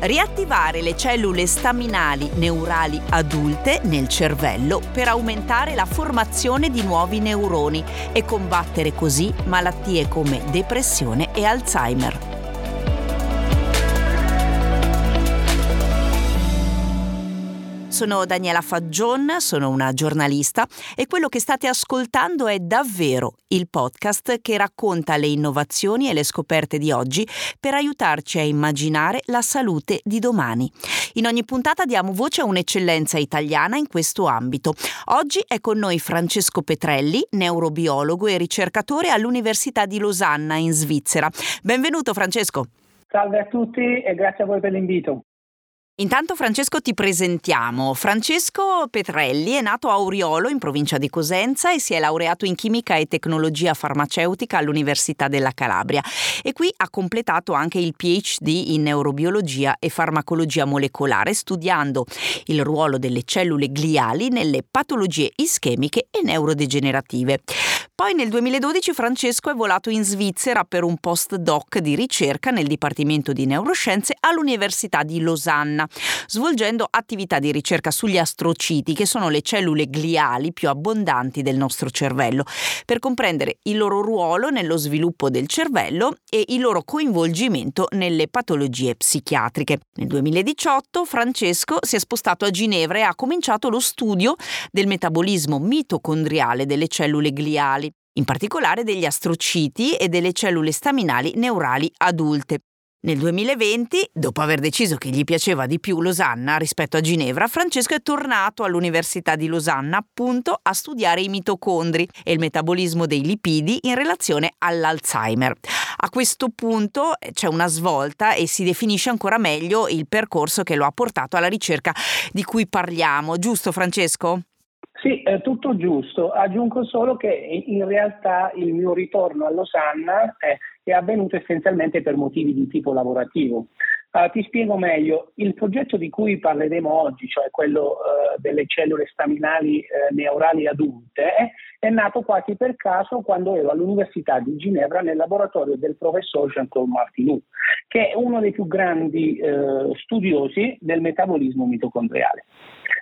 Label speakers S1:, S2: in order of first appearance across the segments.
S1: riattivare le cellule staminali neurali adulte nel cervello per aumentare la formazione di nuovi neuroni e combattere così malattie come depressione e Alzheimer. Sono Daniela Faggion, sono una giornalista e quello che state ascoltando è davvero il podcast che racconta le innovazioni e le scoperte di oggi per aiutarci a immaginare la salute di domani. In ogni puntata diamo voce a un'eccellenza italiana in questo ambito. Oggi è con noi Francesco Petrelli, neurobiologo e ricercatore all'Università di Losanna in Svizzera. Benvenuto Francesco.
S2: Salve a tutti e grazie a voi per l'invito.
S1: Intanto Francesco ti presentiamo. Francesco Petrelli è nato a Oriolo in provincia di Cosenza e si è laureato in chimica e tecnologia farmaceutica all'Università della Calabria e qui ha completato anche il PhD in neurobiologia e farmacologia molecolare studiando il ruolo delle cellule gliali nelle patologie ischemiche e neurodegenerative. Poi nel 2012 Francesco è volato in Svizzera per un postdoc di ricerca nel Dipartimento di Neuroscienze all'Università di Losanna, svolgendo attività di ricerca sugli astrociti, che sono le cellule gliali più abbondanti del nostro cervello, per comprendere il loro ruolo nello sviluppo del cervello e il loro coinvolgimento nelle patologie psichiatriche. Nel 2018 Francesco si è spostato a Ginevra e ha cominciato lo studio del metabolismo mitocondriale delle cellule gliali in particolare degli astrociti e delle cellule staminali neurali adulte. Nel 2020, dopo aver deciso che gli piaceva di più Losanna rispetto a Ginevra, Francesco è tornato all'Università di Losanna appunto a studiare i mitocondri e il metabolismo dei lipidi in relazione all'Alzheimer. A questo punto eh, c'è una svolta e si definisce ancora meglio il percorso che lo ha portato alla ricerca di cui parliamo, giusto Francesco?
S2: Sì, è tutto giusto. Aggiungo solo che in realtà il mio ritorno a Losanna è, è avvenuto essenzialmente per motivi di tipo lavorativo. Uh, ti spiego meglio, il progetto di cui parleremo oggi, cioè quello uh, delle cellule staminali uh, neurali adulte, eh, è nato quasi per caso quando ero all'Università di Ginevra nel laboratorio del professor Jean-Claude Martinou, che è uno dei più grandi studiosi del metabolismo mitocondriale.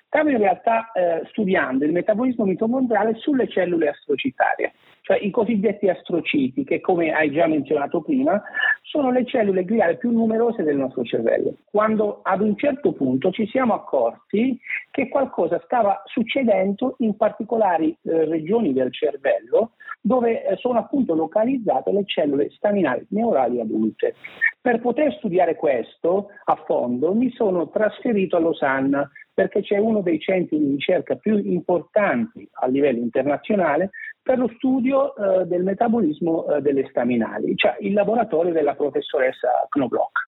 S2: Stavo in realtà eh, studiando il metabolismo mitocondriale sulle cellule astrocitarie, cioè i cosiddetti astrociti, che come hai già menzionato prima, sono le cellule gliali più numerose del nostro cervello. Quando ad un certo punto ci siamo accorti che qualcosa stava succedendo in particolari eh, regioni del cervello dove eh, sono appunto localizzate le cellule staminali neurali adulte. Per poter studiare questo a fondo mi sono trasferito a Losanna perché c'è uno dei centri di ricerca più importanti a livello internazionale per lo studio eh, del metabolismo eh, delle staminali, cioè il laboratorio della professoressa Knobloch.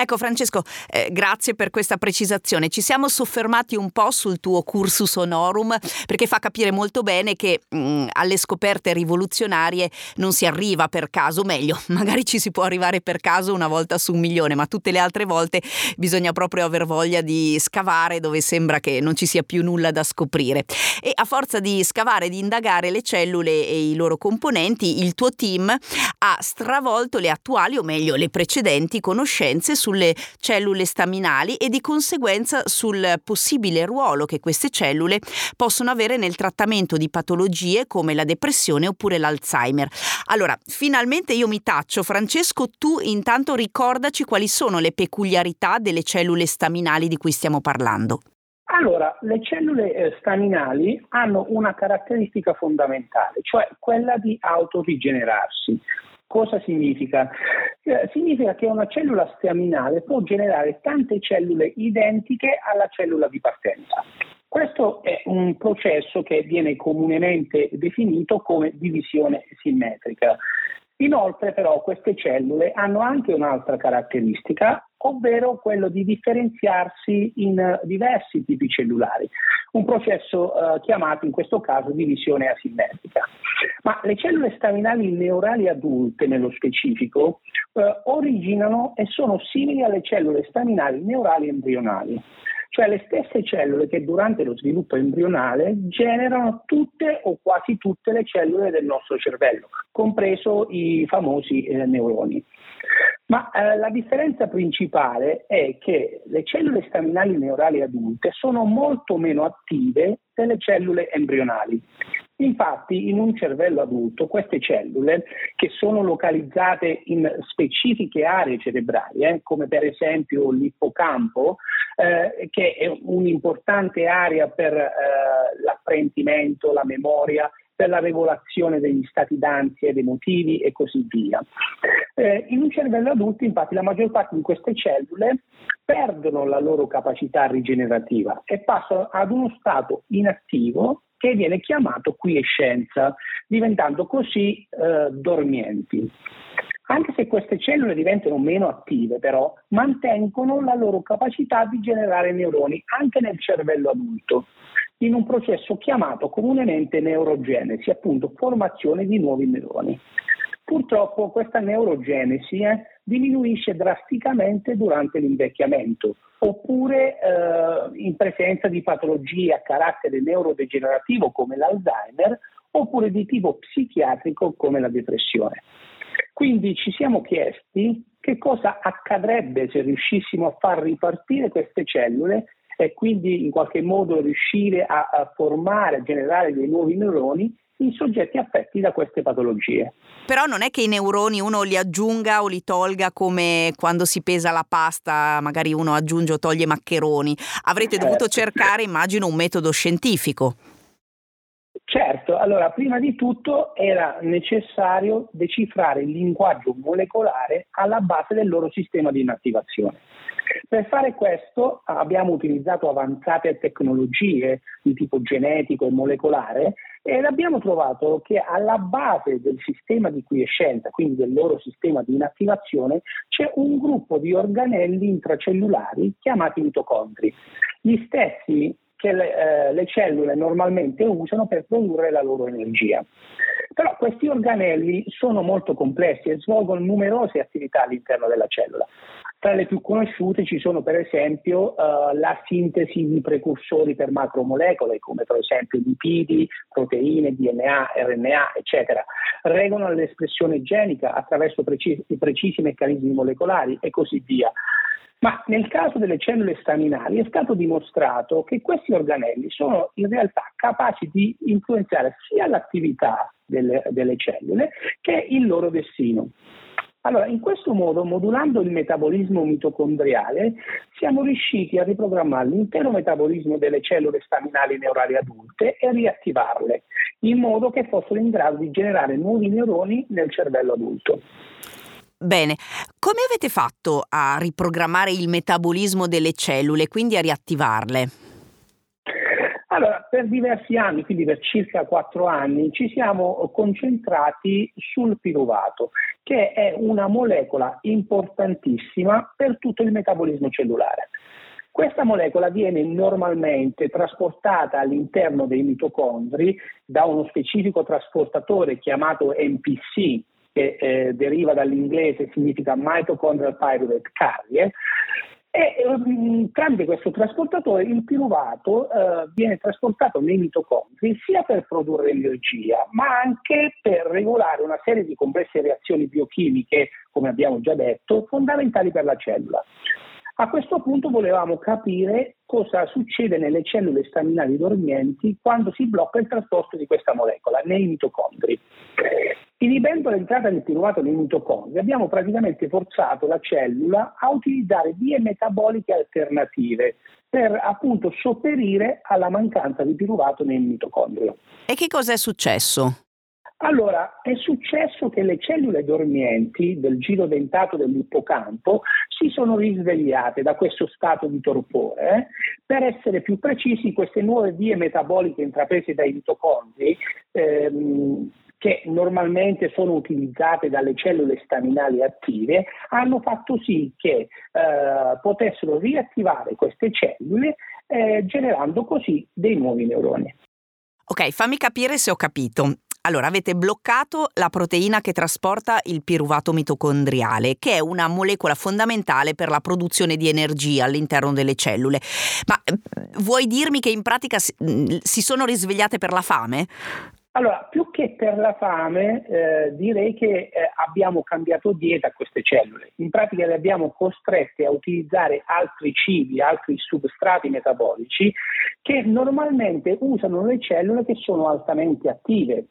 S1: Ecco Francesco, eh, grazie per questa precisazione. Ci siamo soffermati un po' sul tuo cursus honorum perché fa capire molto bene che mh, mm, alle scoperte rivoluzionarie non si arriva per caso, meglio, magari ci si può arrivare per caso una volta su un milione, ma tutte le altre volte bisogna proprio aver voglia di scavare dove sembra che non ci sia più nulla da scoprire. E a forza di scavare, di indagare le cellule e i loro componenti, il tuo team ha stravolto le attuali, o meglio le precedenti conoscenze su sulle cellule staminali e di conseguenza sul possibile ruolo che queste cellule possono avere nel trattamento di patologie come la depressione oppure l'Alzheimer. Allora, finalmente io mi taccio. Francesco, tu intanto ricordaci quali sono le peculiarità delle cellule staminali di cui stiamo parlando.
S2: Allora, le cellule eh, staminali hanno una caratteristica fondamentale, cioè quella di autorigenerarsi. Cosa significa? Eh, significa che una cellula staminale può generare tante cellule identiche alla cellula di partenza. Questo è un processo che viene comunemente definito come divisione simmetrica. Inoltre però queste cellule hanno anche un'altra caratteristica, ovvero quello di differenziarsi in diversi tipi cellulari, un processo eh, chiamato in questo caso divisione asimmetrica. Ma le cellule staminali neurali adulte, nello specifico, eh, originano e sono simili alle cellule staminali neurali embrionali. cioè le stesse cellule che durante lo sviluppo embrionale generano tutte o quasi tutte le cellule del nostro cervello, compreso i famosi eh, neuroni. Ma eh, la differenza principale è che le cellule staminali neurali adulte sono molto meno attive delle cellule embrionali. Infatti in un cervello adulto queste cellule che sono localizzate in specifiche aree cerebrali, eh, come per esempio l'ippocampo, eh, che è un'importante area per eh, l'apprendimento, la memoria, per la regolazione degli stati d'ansia ed emotivi e così via. Eh, in un cervello adulto, infatti, la maggior parte di queste cellule perdono la loro capacità rigenerativa e passano ad uno stato inattivo che viene chiamato quiescenza, diventando così eh, dormienti. Anche se queste cellule diventano meno attive, però, mantengono la loro capacità di generare neuroni anche nel cervello adulto, in un processo chiamato comunemente neurogenesi, appunto formazione di nuovi neuroni. Purtroppo questa neurogenesi eh, diminuisce drasticamente durante l'invecchiamento oppure eh, in presenza di patologie a carattere neurodegenerativo come l'Alzheimer oppure di tipo psichiatrico come la depressione. Quindi ci siamo chiesti che cosa accadrebbe se riuscissimo a far ripartire queste cellule e quindi in qualche modo riuscire a, a formare, a generare dei nuovi neuroni in soggetti affetti da queste patologie.
S1: Però non è che i neuroni uno li aggiunga o li tolga come quando si pesa la pasta, magari uno aggiunge o toglie maccheroni. Avrete certo. dovuto cercare, immagino, un metodo scientifico.
S2: Allora prima di tutto era necessario decifrare il linguaggio molecolare alla base del loro sistema di inattivazione. Per fare questo abbiamo utilizzato avanzate tecnologie di tipo genetico e molecolare ed abbiamo trovato che alla base del sistema di quiescenza, quindi del loro sistema di inattivazione, c'è un gruppo di organelli intracellulari chiamati mitocondri. Gli stessi che le, eh, le, cellule normalmente usano per produrre la loro energia. Però questi organelli sono molto complessi e svolgono numerose attività all'interno della cellula. Tra le più conosciute ci sono per esempio uh, la sintesi di precursori per macromolecole come per esempio lipidi, proteine, DNA, RNA, eccetera. Regolano l'espressione genica attraverso precisi, precisi meccanismi molecolari e così via. Ma nel caso delle cellule staminali è stato dimostrato che questi organelli sono in realtà capaci di influenzare sia l'attività delle, delle cellule che il loro destino. Allora, in questo modo, modulando il metabolismo mitocondriale, siamo riusciti a riprogrammare l'intero metabolismo delle cellule staminali neurali adulte e riattivarle, in modo che fossero in grado di generare nuovi neuroni nel cervello adulto.
S1: Bene, come avete fatto a riprogrammare il metabolismo delle cellule, quindi a riattivarle?
S2: Allora, per diversi anni, quindi per circa quattro anni, ci siamo concentrati sul piruvato, che è una molecola importantissima per tutto il metabolismo cellulare. Questa molecola viene normalmente trasportata all'interno dei mitocondri da uno specifico trasportatore chiamato MPC, che eh, deriva dall'inglese significa Mitochondrial Pyruvate Carrier, e um, tramite questo trasportatore il piruvato uh, viene trasportato nei mitocondri sia per produrre energia, ma anche per regolare una serie di complesse reazioni biochimiche, come abbiamo già detto, fondamentali per la cellula. A questo punto volevamo capire cosa succede nelle cellule staminali dormienti quando si blocca il trasporto di questa molecola nei mitocondri. Inibendo l'entrata del piruvato nei mitocondri, abbiamo praticamente forzato la cellula a utilizzare vie metaboliche alternative per appunto sopperire alla mancanza di piruvato nel mitocondrio.
S1: E che cosa è successo?
S2: Allora, è successo che le cellule dormienti del giro dentato dell'ippocampo si sono risvegliate da questo stato di torpore. Eh? Per essere più precisi, queste nuove vie metaboliche intraprese dai mitocondri ehm, che normalmente sono utilizzate dalle cellule staminali attive, hanno fatto sì che eh, potessero riattivare queste cellule eh, generando così dei nuovi neuroni.
S1: Ok, fammi capire se ho capito. Allora, avete bloccato la proteina che trasporta il piruvato mitocondriale, che è una molecola fondamentale per la produzione di energia all'interno delle cellule. Ma eh, vuoi dirmi che in pratica si, mm, si sono risvegliate per la fame?
S2: Allora, più che per la fame, eh, direi che eh, abbiamo cambiato dieta a queste cellule. In pratica le abbiamo costrette a utilizzare altri cibi, altri substrati metabolici che normalmente usano le cellule che sono altamente attive.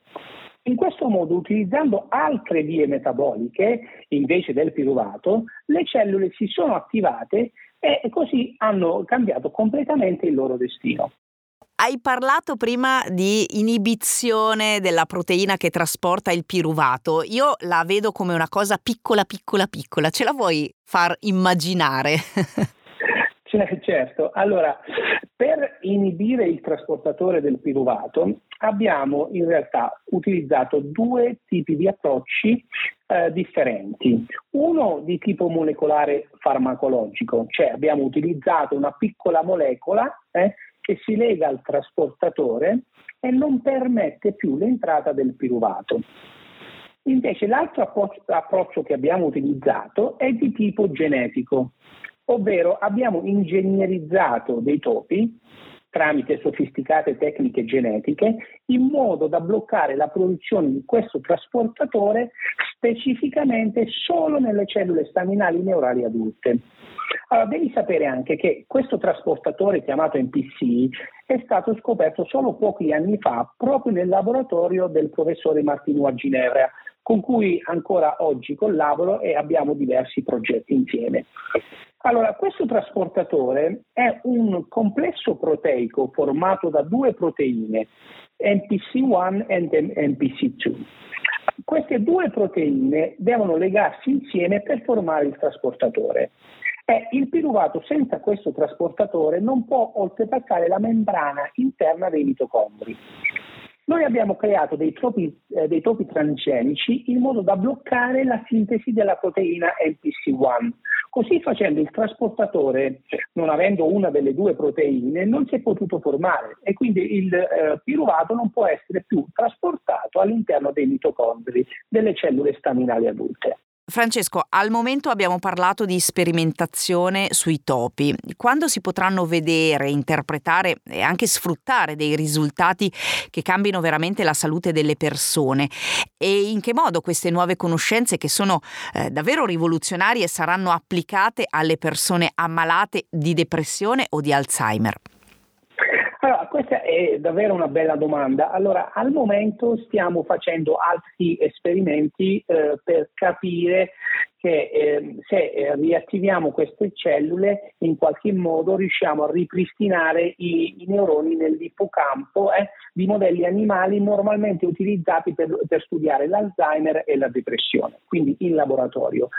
S2: In questo modo, utilizzando altre vie metaboliche invece del piruvato, le cellule si sono attivate e così hanno cambiato completamente il loro destino.
S1: Hai parlato prima di inibizione della proteina che trasporta il piruvato. Io la vedo come una cosa piccola, piccola, piccola. Ce la vuoi far immaginare?
S2: certo. Allora, per inibire il trasportatore del piruvato abbiamo in realtà utilizzato due tipi di approcci eh, differenti. Uno di tipo molecolare farmacologico, cioè abbiamo utilizzato una piccola molecola eh, che si lega al trasportatore e non permette più l'entrata del piruvato. Invece l'altro approccio che abbiamo utilizzato è di tipo genetico, ovvero abbiamo ingegnerizzato dei topi tramite sofisticate tecniche genetiche in modo da bloccare la produzione di questo trasportatore specificamente solo nelle cellule staminali neurali adulte. Allora, devi sapere anche che questo trasportatore chiamato NPC è stato scoperto solo pochi anni fa proprio nel laboratorio del professore Martino a Ginevra, con cui ancora oggi collaboro e abbiamo diversi progetti insieme. Allora, questo trasportatore è un complesso proteico formato da due proteine, NPC1 e NPC2. Queste due proteine devono legarsi insieme per formare il trasportatore. E il piruvato senza questo trasportatore non può oltrepassare la membrana interna dei mitocondri. Noi abbiamo creato dei topi, eh, dei topi transgenici in modo da bloccare la sintesi della proteina NPC1. Così facendo il trasportatore, non avendo una delle due proteine, non si è potuto formare e quindi il eh, piruvato non può essere più trasportato all'interno dei mitocondri delle cellule staminali adulte.
S1: Francesco, al momento abbiamo parlato di sperimentazione sui topi. Quando si potranno vedere, interpretare e anche sfruttare dei risultati che cambino veramente la salute delle persone? E in che modo queste nuove conoscenze, che sono eh, davvero rivoluzionarie, saranno applicate alle persone ammalate di depressione o di Alzheimer?
S2: Allora, questa è davvero una bella domanda. Allora, al momento stiamo facendo altri esperimenti eh, per capire che eh, se eh, riattiviamo queste cellule in qualche modo riusciamo a ripristinare i, i neuroni nell'ippocampo eh, di modelli animali normalmente utilizzati per, per, studiare l'Alzheimer e la depressione, quindi in laboratorio.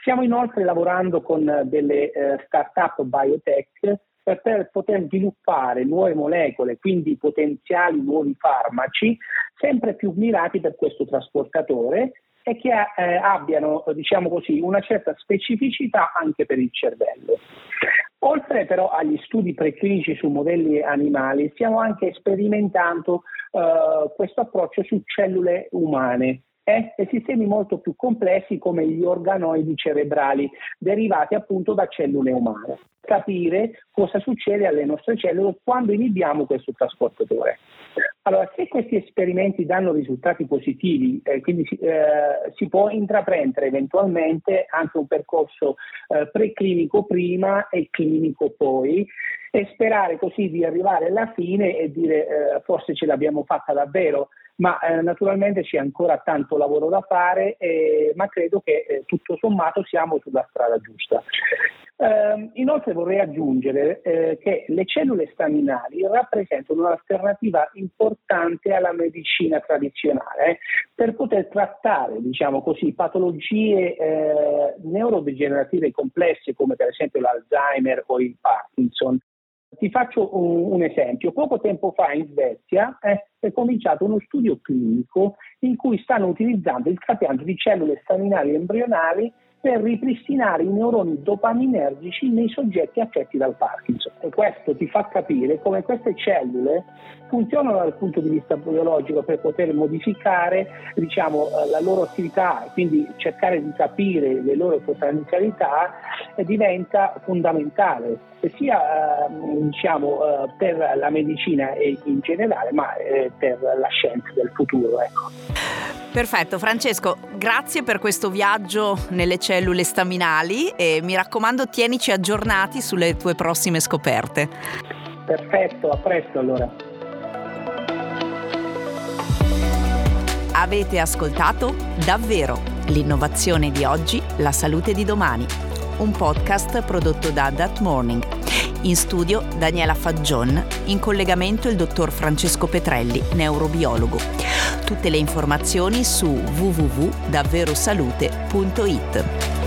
S2: Stiamo inoltre lavorando con delle eh, start-up biotech per poter sviluppare nuove molecole, quindi potenziali nuovi farmaci, sempre più mirati per questo trasportatore e che eh, abbiano, diciamo così, una certa specificità anche per il cervello. Oltre però agli studi preclinici su modelli animali, stiamo anche sperimentando eh, questo approccio su cellule umane e sistemi molto più complessi come gli organoidi cerebrali derivati appunto da cellule umane. Capire cosa succede alle nostre cellule quando inibiamo questo trasportatore. Allora, se questi esperimenti danno risultati positivi, eh, quindi eh, si può intraprendere eventualmente anche un percorso eh, preclinico prima e clinico poi e sperare così di arrivare alla fine e dire eh, forse ce l'abbiamo fatta davvero ma eh, naturalmente c'è ancora tanto lavoro da fare, eh, ma credo che eh, tutto sommato siamo sulla strada giusta. Uh, inoltre vorrei aggiungere eh, che le cellule staminali rappresentano un'alternativa importante alla medicina tradizionale eh, per poter trattare, diciamo così, patologie eh, neurodegenerative complesse come per esempio l'Alzheimer o il Parkinson. Ti faccio un, un, esempio. Poco tempo fa in Svezia eh, è cominciato uno studio clinico in cui stanno utilizzando il trapianto di cellule staminali embrionali per ripristinare i neuroni dopaminergici nei soggetti affetti dal Parkinson. e questo ti fa capire come queste cellule funzionano dal punto di vista biologico per poter modificare diciamo, eh, la loro attività, quindi cercare di capire le loro potenzialità diventa fondamentale sia eh, diciamo, eh, per la medicina in generale ma per la scienza del futuro. Ecco.
S1: Perfetto, Francesco, grazie per questo viaggio nelle cellule staminali e mi raccomando tienici aggiornati sulle tue prossime scoperte.
S2: Perfetto, a presto allora.
S1: Avete ascoltato Davvero, l'innovazione di oggi, la salute di domani, un podcast prodotto da That Morning. In studio Daniela Faggion, in collegamento il dottor Francesco Petrelli, neurobiologo. Tutte le informazioni su www.davverosalute.it.